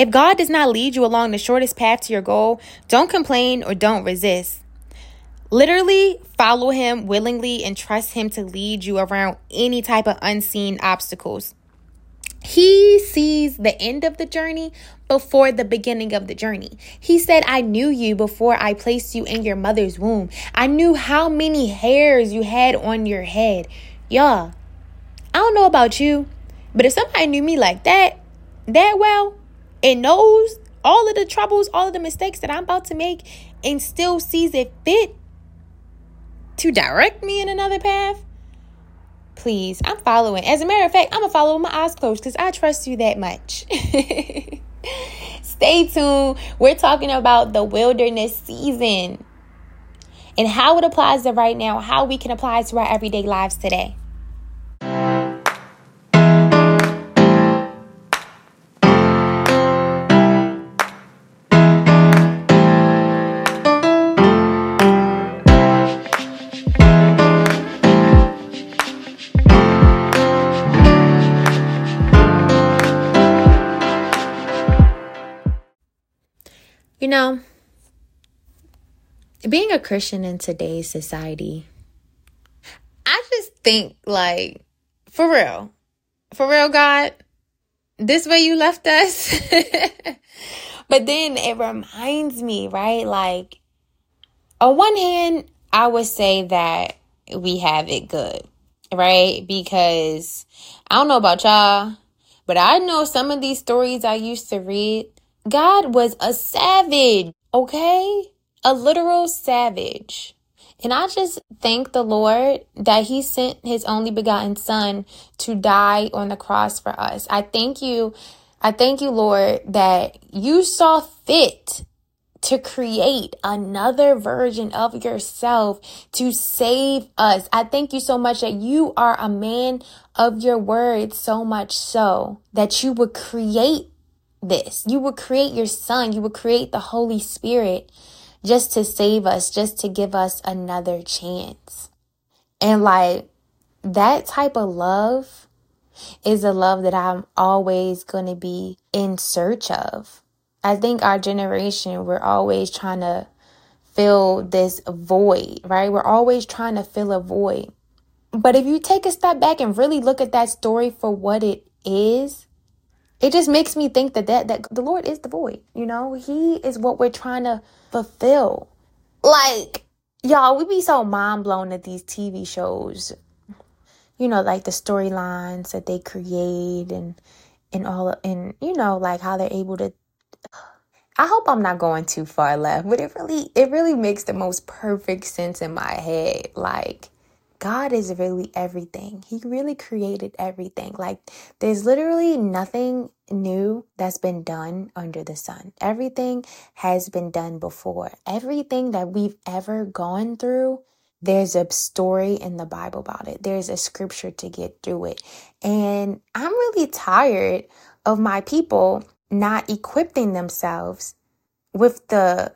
If God does not lead you along the shortest path to your goal, don't complain or don't resist. Literally follow Him willingly and trust Him to lead you around any type of unseen obstacles. He sees the end of the journey before the beginning of the journey. He said, I knew you before I placed you in your mother's womb. I knew how many hairs you had on your head. Y'all, I don't know about you, but if somebody knew me like that, that well, and knows all of the troubles, all of the mistakes that I'm about to make, and still sees it fit to direct me in another path, please, I'm following. As a matter of fact, I'm gonna follow with my eyes closed because I trust you that much. Stay tuned. We're talking about the wilderness season and how it applies to right now, how we can apply it to our everyday lives today. Know, being a Christian in today's society, I just think like for real, for real, God, this way you left us. but then it reminds me, right? Like, on one hand, I would say that we have it good, right? Because I don't know about y'all, but I know some of these stories I used to read God was a savage, okay? A literal savage. And I just thank the Lord that He sent His only begotten Son to die on the cross for us. I thank you. I thank you, Lord, that you saw fit to create another version of yourself to save us. I thank you so much that you are a man of your word, so much so that you would create this. You would create your son, you would create the Holy Spirit just to save us, just to give us another chance. And like that type of love is a love that I'm always going to be in search of. I think our generation, we're always trying to fill this void, right? We're always trying to fill a void. But if you take a step back and really look at that story for what it is, it just makes me think that, that that the Lord is the void. You know, He is what we're trying to fulfill. Like, y'all, we be so mind blown at these TV shows. You know, like the storylines that they create and and all and you know, like how they're able to I hope I'm not going too far left, but it really it really makes the most perfect sense in my head. Like God is really everything. He really created everything. Like, there's literally nothing new that's been done under the sun. Everything has been done before. Everything that we've ever gone through, there's a story in the Bible about it. There's a scripture to get through it. And I'm really tired of my people not equipping themselves with the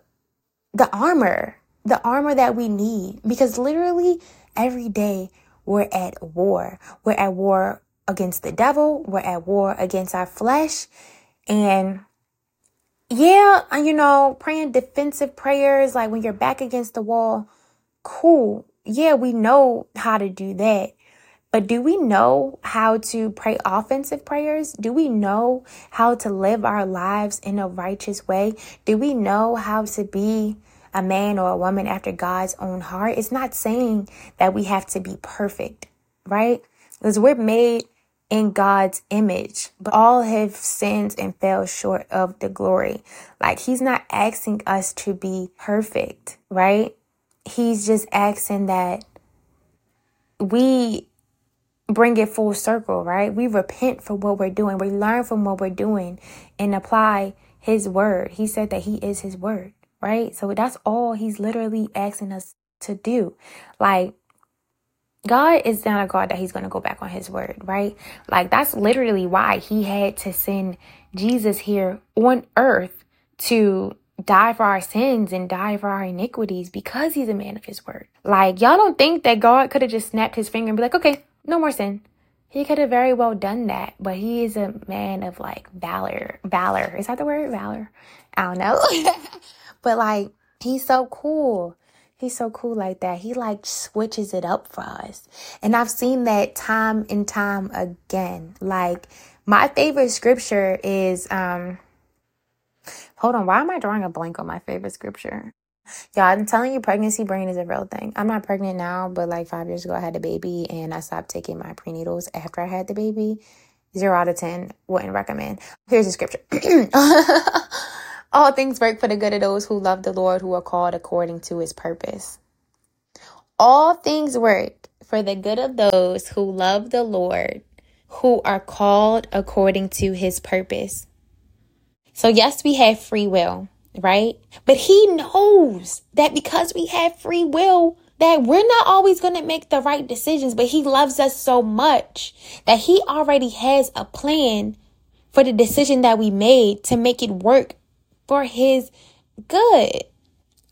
the armor, the armor that we need because literally Every day we're at war. We're at war against the devil. We're at war against our flesh. And yeah, uh, you know, praying defensive prayers, like when you're back against the wall, cool. Yeah, we know how to do that. But do we know how to pray offensive prayers? Do we know how to live our lives in a righteous way? Do we know how to be a man or a woman after God's own heart, it's not saying that we have to be perfect, right? Because we're made in God's image, but all have sinned and fell short of the glory. Like he's not asking us to be perfect, right? He's just asking that we bring it full circle, right? We repent for what we're doing. We learn from what we're doing and apply his word. He said that he is his word right? So that's all he's literally asking us to do. Like, God is not a God that he's going to go back on his word, right? Like, that's literally why he had to send Jesus here on earth to die for our sins and die for our iniquities because he's a man of his word. Like, y'all don't think that God could have just snapped his finger and be like, okay, no more sin. He could have very well done that, but he is a man of like valor. Valor. Is that the word? Valor? I don't know. but like, he's so cool. He's so cool like that. He like switches it up for us. And I've seen that time and time again. Like, my favorite scripture is, um, hold on, why am I drawing a blank on my favorite scripture? Yeah, I'm telling you, pregnancy brain is a real thing. I'm not pregnant now, but like five years ago, I had a baby and I stopped taking my prenatals after I had the baby. Zero out of 10, wouldn't recommend. Here's the scripture All things work for the good of those who love the Lord, who are called according to his purpose. All things work for the good of those who love the Lord, who are called according to his purpose. So, yes, we have free will right? But he knows that because we have free will, that we're not always going to make the right decisions, but he loves us so much that he already has a plan for the decision that we made to make it work for his good.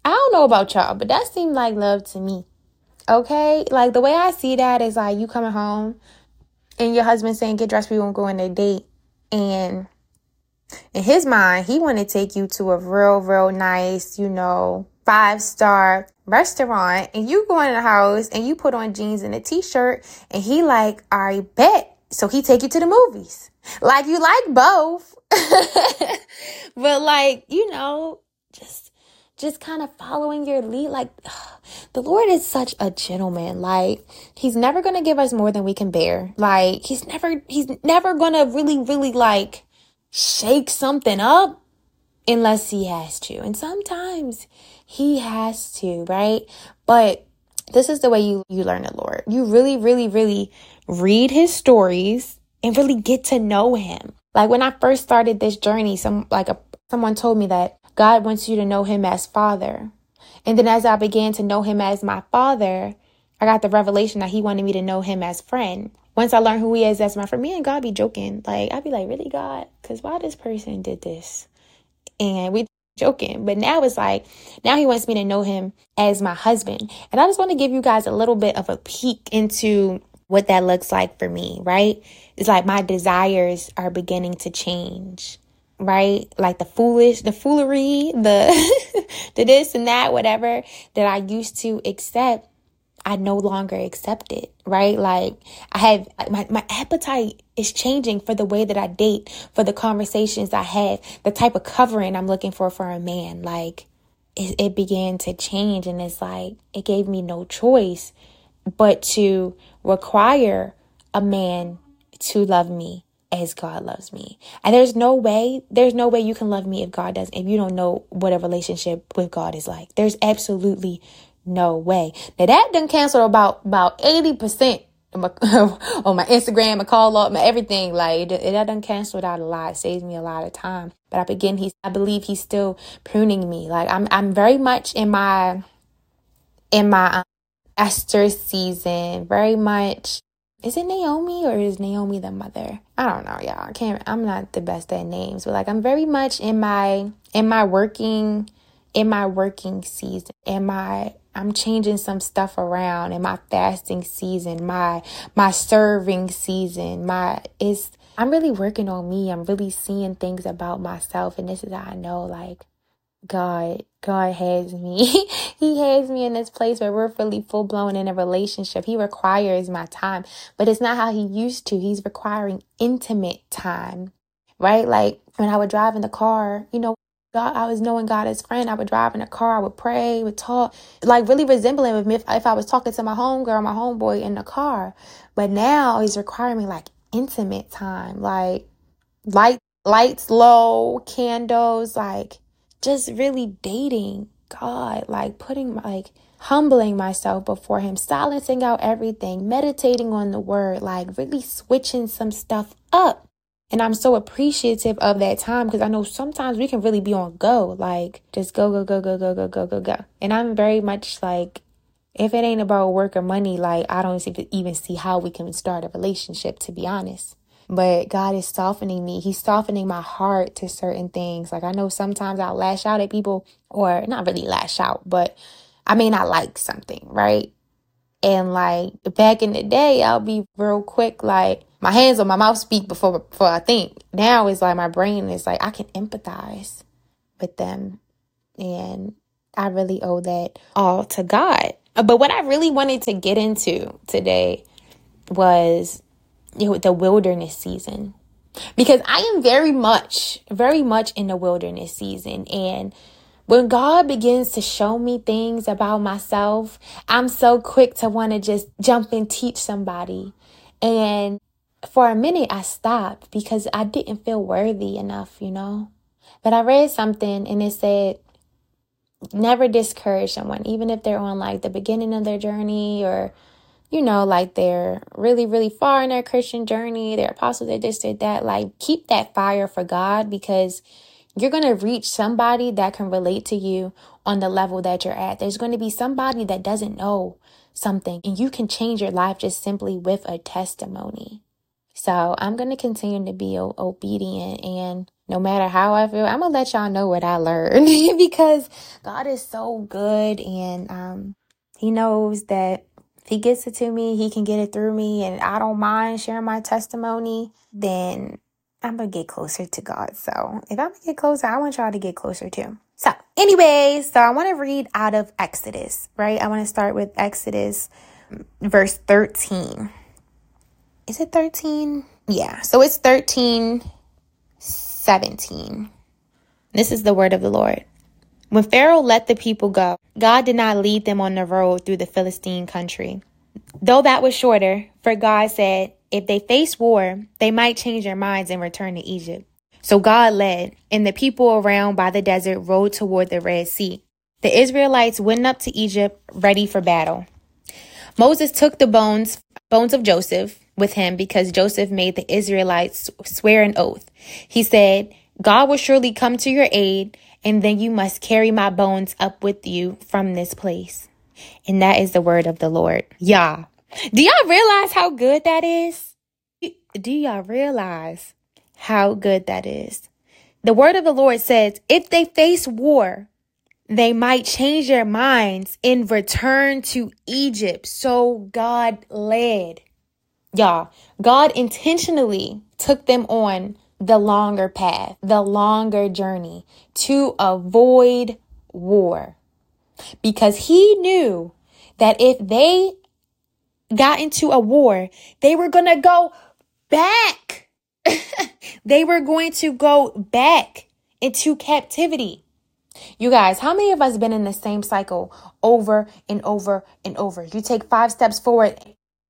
I don't know about y'all, but that seemed like love to me. Okay? Like the way I see that is like you coming home and your husband saying, Get dressed, we won't go on a date. And in his mind, he want to take you to a real, real nice, you know, five star restaurant and you go in the house and you put on jeans and a t-shirt and he like, I bet. So he take you to the movies. Like you like both. but like, you know, just just kind of following your lead like ugh, the lord is such a gentleman like he's never going to give us more than we can bear like he's never he's never going to really really like shake something up unless he has to. And sometimes he has to, right? But this is the way you, you learn the Lord. You really, really, really read his stories and really get to know him. Like when I first started this journey, some like a, someone told me that God wants you to know him as father. And then as I began to know him as my father, I got the revelation that he wanted me to know him as friend once I learned who he is as my friend, me and God be joking. Like, I'd be like, really, God? Because why this person did this? And we joking. But now it's like, now he wants me to know him as my husband. And I just want to give you guys a little bit of a peek into what that looks like for me, right? It's like my desires are beginning to change, right? Like the foolish, the foolery, the, the this and that, whatever that I used to accept I no longer accept it, right? Like I have my, my appetite is changing for the way that I date, for the conversations I have, the type of covering I'm looking for for a man. Like it, it began to change and it's like it gave me no choice but to require a man to love me as God loves me. And there's no way, there's no way you can love me if God doesn't, if you don't know what a relationship with God is like. There's absolutely no way. Now that done canceled about about 80% on my, on my Instagram, my call up, my everything. Like it, it done canceled out a lot. It saves me a lot of time. But I begin he's I believe he's still pruning me. Like I'm I'm very much in my in my um, Esther season, very much is it Naomi or is Naomi the mother? I don't know, y'all. I can't I'm not the best at names, but like I'm very much in my in my working in my working season, in my I'm changing some stuff around in my fasting season, my my serving season, my is I'm really working on me. I'm really seeing things about myself and this is how I know like God God has me. he has me in this place where we're really full blown in a relationship. He requires my time, but it's not how he used to. He's requiring intimate time. Right? Like when I would drive in the car, you know, God, I was knowing God as friend. I would drive in a car, I would pray, would talk, like really resembling with me if, if I was talking to my homegirl, my homeboy in the car. But now he's requiring me like intimate time, like light lights low, candles, like just really dating God, like putting like humbling myself before him, silencing out everything, meditating on the word, like really switching some stuff up. And I'm so appreciative of that time because I know sometimes we can really be on go, like just go, go, go, go, go, go, go, go, go. And I'm very much like, if it ain't about work or money, like I don't even see how we can start a relationship, to be honest. But God is softening me. He's softening my heart to certain things. Like I know sometimes I'll lash out at people, or not really lash out, but I may not like something, right? And like back in the day, I'll be real quick, like my hands on my mouth speak before before I think. Now it's like my brain is like I can empathize with them. And I really owe that all to God. But what I really wanted to get into today was the wilderness season. Because I am very much, very much in the wilderness season. And when God begins to show me things about myself, I'm so quick to want to just jump and teach somebody. And for a minute, I stopped because I didn't feel worthy enough, you know? But I read something and it said, never discourage someone, even if they're on like the beginning of their journey or, you know, like they're really, really far in their Christian journey, they're apostles, they're this, they're that. Like, keep that fire for God because you're going to reach somebody that can relate to you on the level that you're at. There's going to be somebody that doesn't know something, and you can change your life just simply with a testimony. So I'm going to continue to be obedient and no matter how I feel, I'm going to let y'all know what I learned because God is so good and um, He knows that if He gets it to me, He can get it through me, and I don't mind sharing my testimony, then I'm to get closer to God. So if I'm to get closer, I want y'all to get closer too. So, anyways, so I want to read out of Exodus, right? I want to start with Exodus verse 13 is it 13? Yeah. So it's 13, 17. This is the word of the Lord. When Pharaoh let the people go, God did not lead them on the road through the Philistine country. Though that was shorter, for God said, if they face war, they might change their minds and return to Egypt. So God led, and the people around by the desert road toward the Red Sea. The Israelites went up to Egypt ready for battle. Moses took the bones, bones of Joseph, with him because Joseph made the Israelites swear an oath. He said, God will surely come to your aid, and then you must carry my bones up with you from this place. And that is the word of the Lord. Y'all, do y'all realize how good that is? Do y'all realize how good that is? The word of the Lord says, if they face war, they might change their minds and return to Egypt. So God led. Y'all, God intentionally took them on the longer path, the longer journey to avoid war. Because he knew that if they got into a war, they were going to go back. they were going to go back into captivity. You guys, how many of us been in the same cycle over and over and over? You take five steps forward,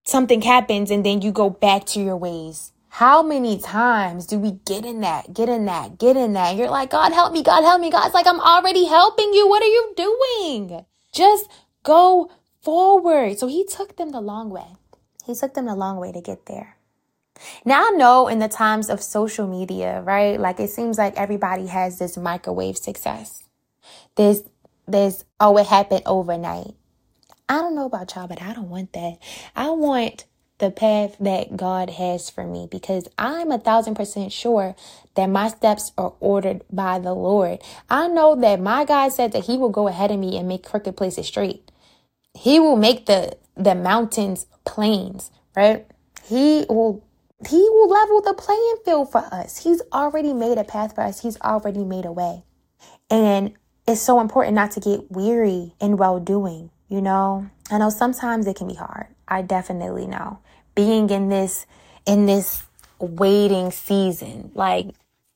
something happens and then you go back to your ways. How many times do we get in that, get in that, get in that? You're like, God help me, God help me. God's like, I'm already helping you. What are you doing? Just go forward. So he took them the long way. He took them the long way to get there. Now I know in the times of social media, right? Like it seems like everybody has this microwave success. This, this, oh, it happened overnight. I don't know about y'all, but I don't want that. I want the path that God has for me because I'm a thousand percent sure that my steps are ordered by the Lord. I know that my God said that He will go ahead of me and make crooked places straight. He will make the the mountains plains, right? He will he will level the playing field for us. He's already made a path for us. He's already made a way. And it's so important not to get weary in well doing. You know, I know sometimes it can be hard. I definitely know. Being in this, in this waiting season, like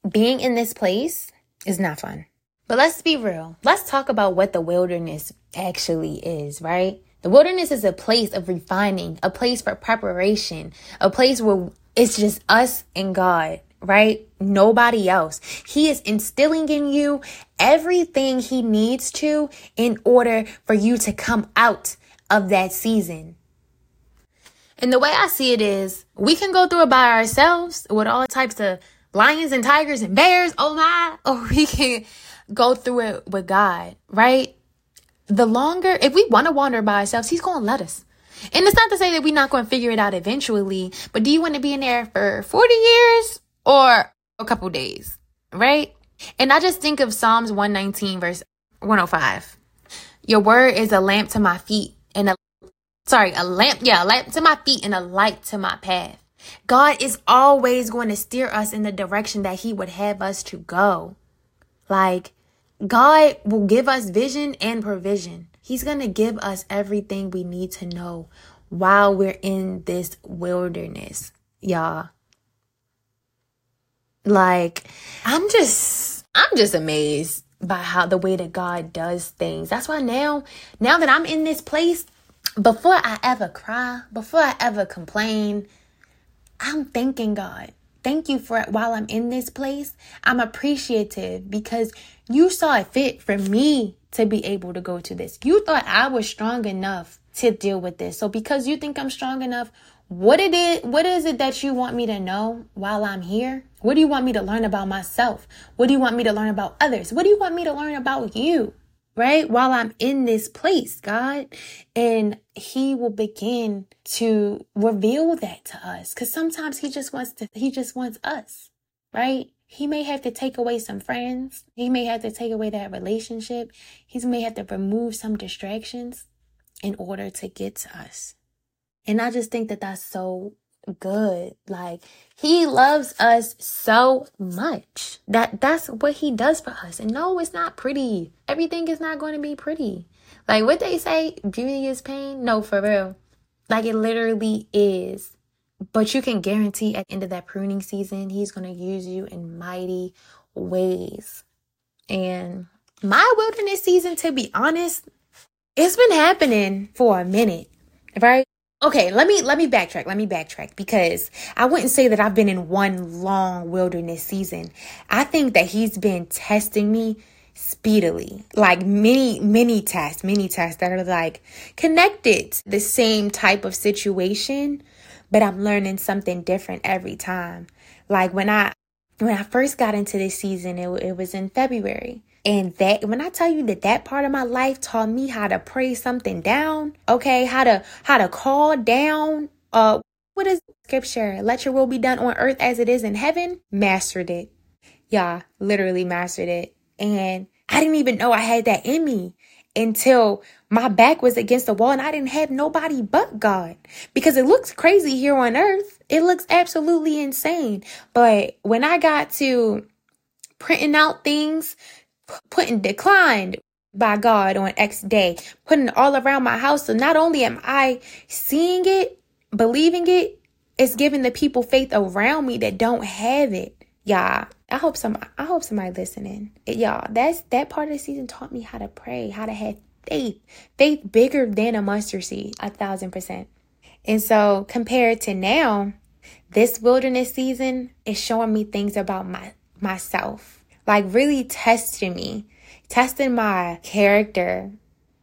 being in this place is not fun. But let's be real. Let's talk about what the wilderness actually is, right? The wilderness is a place of refining, a place for preparation, a place where it's just us and God right? Nobody else. He is instilling in you everything he needs to in order for you to come out of that season. And the way I see it is, we can go through it by ourselves with all types of lions and tigers and bears, oh my, or we can go through it with God, right? The longer, if we want to wander by ourselves, He's going to let us. And it's not to say that we're not going to figure it out eventually, but do you want to be in there for 40 years or a couple days, right? And I just think of Psalms 119, verse 105. Your word is a lamp to my feet and a sorry, a lamp, yeah, a lamp to my feet and a light to my path. God is always going to steer us in the direction that He would have us to go. Like, God will give us vision and provision. He's going to give us everything we need to know while we're in this wilderness, y'all. Like, I'm just, I'm just amazed by how the way that God does things. That's why now, now that I'm in this place, before I ever cry, before I ever complain, I'm thanking God. Thank you for it while I'm in this place. I'm appreciative because you saw it fit for me to be able to go to this. You thought I was strong enough to deal with this. So because you think I'm strong enough, what it is what is it that you want me to know while I'm here? What do you want me to learn about myself? What do you want me to learn about others? What do you want me to learn about you? Right? While I'm in this place, God, and he will begin to reveal that to us cuz sometimes he just wants to he just wants us, right? He may have to take away some friends. He may have to take away that relationship. He may have to remove some distractions in order to get to us. And I just think that that's so good. Like he loves us so much that that's what he does for us. And no, it's not pretty. Everything is not going to be pretty. Like what they say, beauty is pain. No, for real. Like it literally is. But you can guarantee at the end of that pruning season, he's going to use you in mighty ways. And my wilderness season, to be honest, it's been happening for a minute, right? Okay, let me let me backtrack. Let me backtrack because I wouldn't say that I've been in one long wilderness season. I think that he's been testing me speedily. Like many many tests, many tests that are like connected the same type of situation, but I'm learning something different every time. Like when I when I first got into this season, it, it was in February. And that when I tell you that that part of my life taught me how to pray something down, okay, how to how to call down uh what is scripture? Let your will be done on earth as it is in heaven. Mastered it. Yeah, literally mastered it. And I didn't even know I had that in me until my back was against the wall and I didn't have nobody but God. Because it looks crazy here on earth. It looks absolutely insane. But when I got to printing out things declined by God on X day, putting all around my house. So not only am I seeing it, believing it, it's giving the people faith around me that don't have it. Y'all, I hope some I hope somebody listening. Y'all, that's that part of the season taught me how to pray, how to have faith. Faith bigger than a mustard seed, a thousand percent. And so compared to now, this wilderness season is showing me things about my myself like really testing me, testing my character,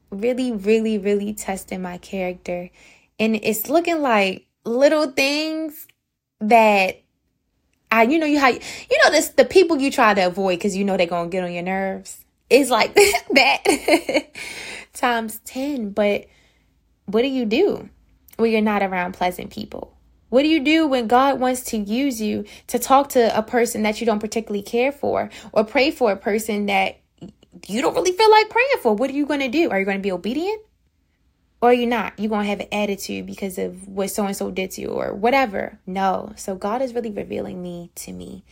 really, really, really testing my character. And it's looking like little things that I, you know, you how you know this the people you try to avoid because you know they're gonna get on your nerves. It's like that times ten. But what do you do when you're not around pleasant people? What do you do when God wants to use you to talk to a person that you don't particularly care for or pray for a person that you don't really feel like praying for? What are you going to do? Are you going to be obedient? Or are you not? You're going to have an attitude because of what so and so did to you or whatever. No. So God is really revealing me to me.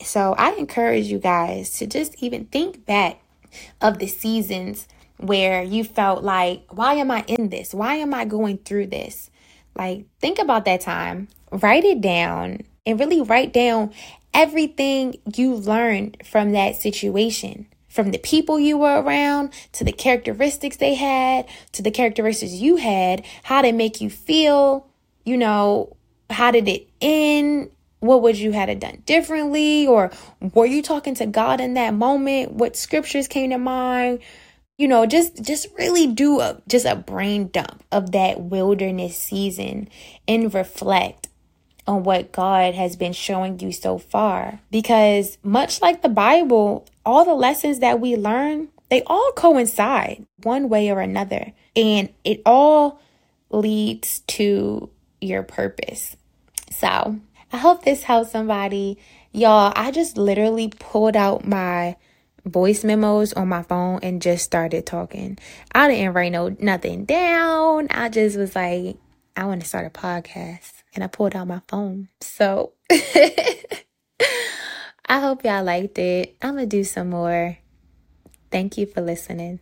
So I encourage you guys to just even think back of the seasons where you felt like, why am I in this? Why am I going through this? Like, think about that time, write it down, and really write down everything you learned from that situation. From the people you were around, to the characteristics they had, to the characteristics you had, how they make you feel, you know, how did it end? What would you have done differently? Or were you talking to God in that moment? What scriptures came to mind? you know just just really do a just a brain dump of that wilderness season and reflect on what God has been showing you so far because much like the Bible all the lessons that we learn they all coincide one way or another and it all leads to your purpose so I hope this helps somebody y'all I just literally pulled out my voice memos on my phone and just started talking. I didn't write no nothing down. I just was like, I want to start a podcast. And I pulled out my phone. So I hope y'all liked it. I'm gonna do some more. Thank you for listening.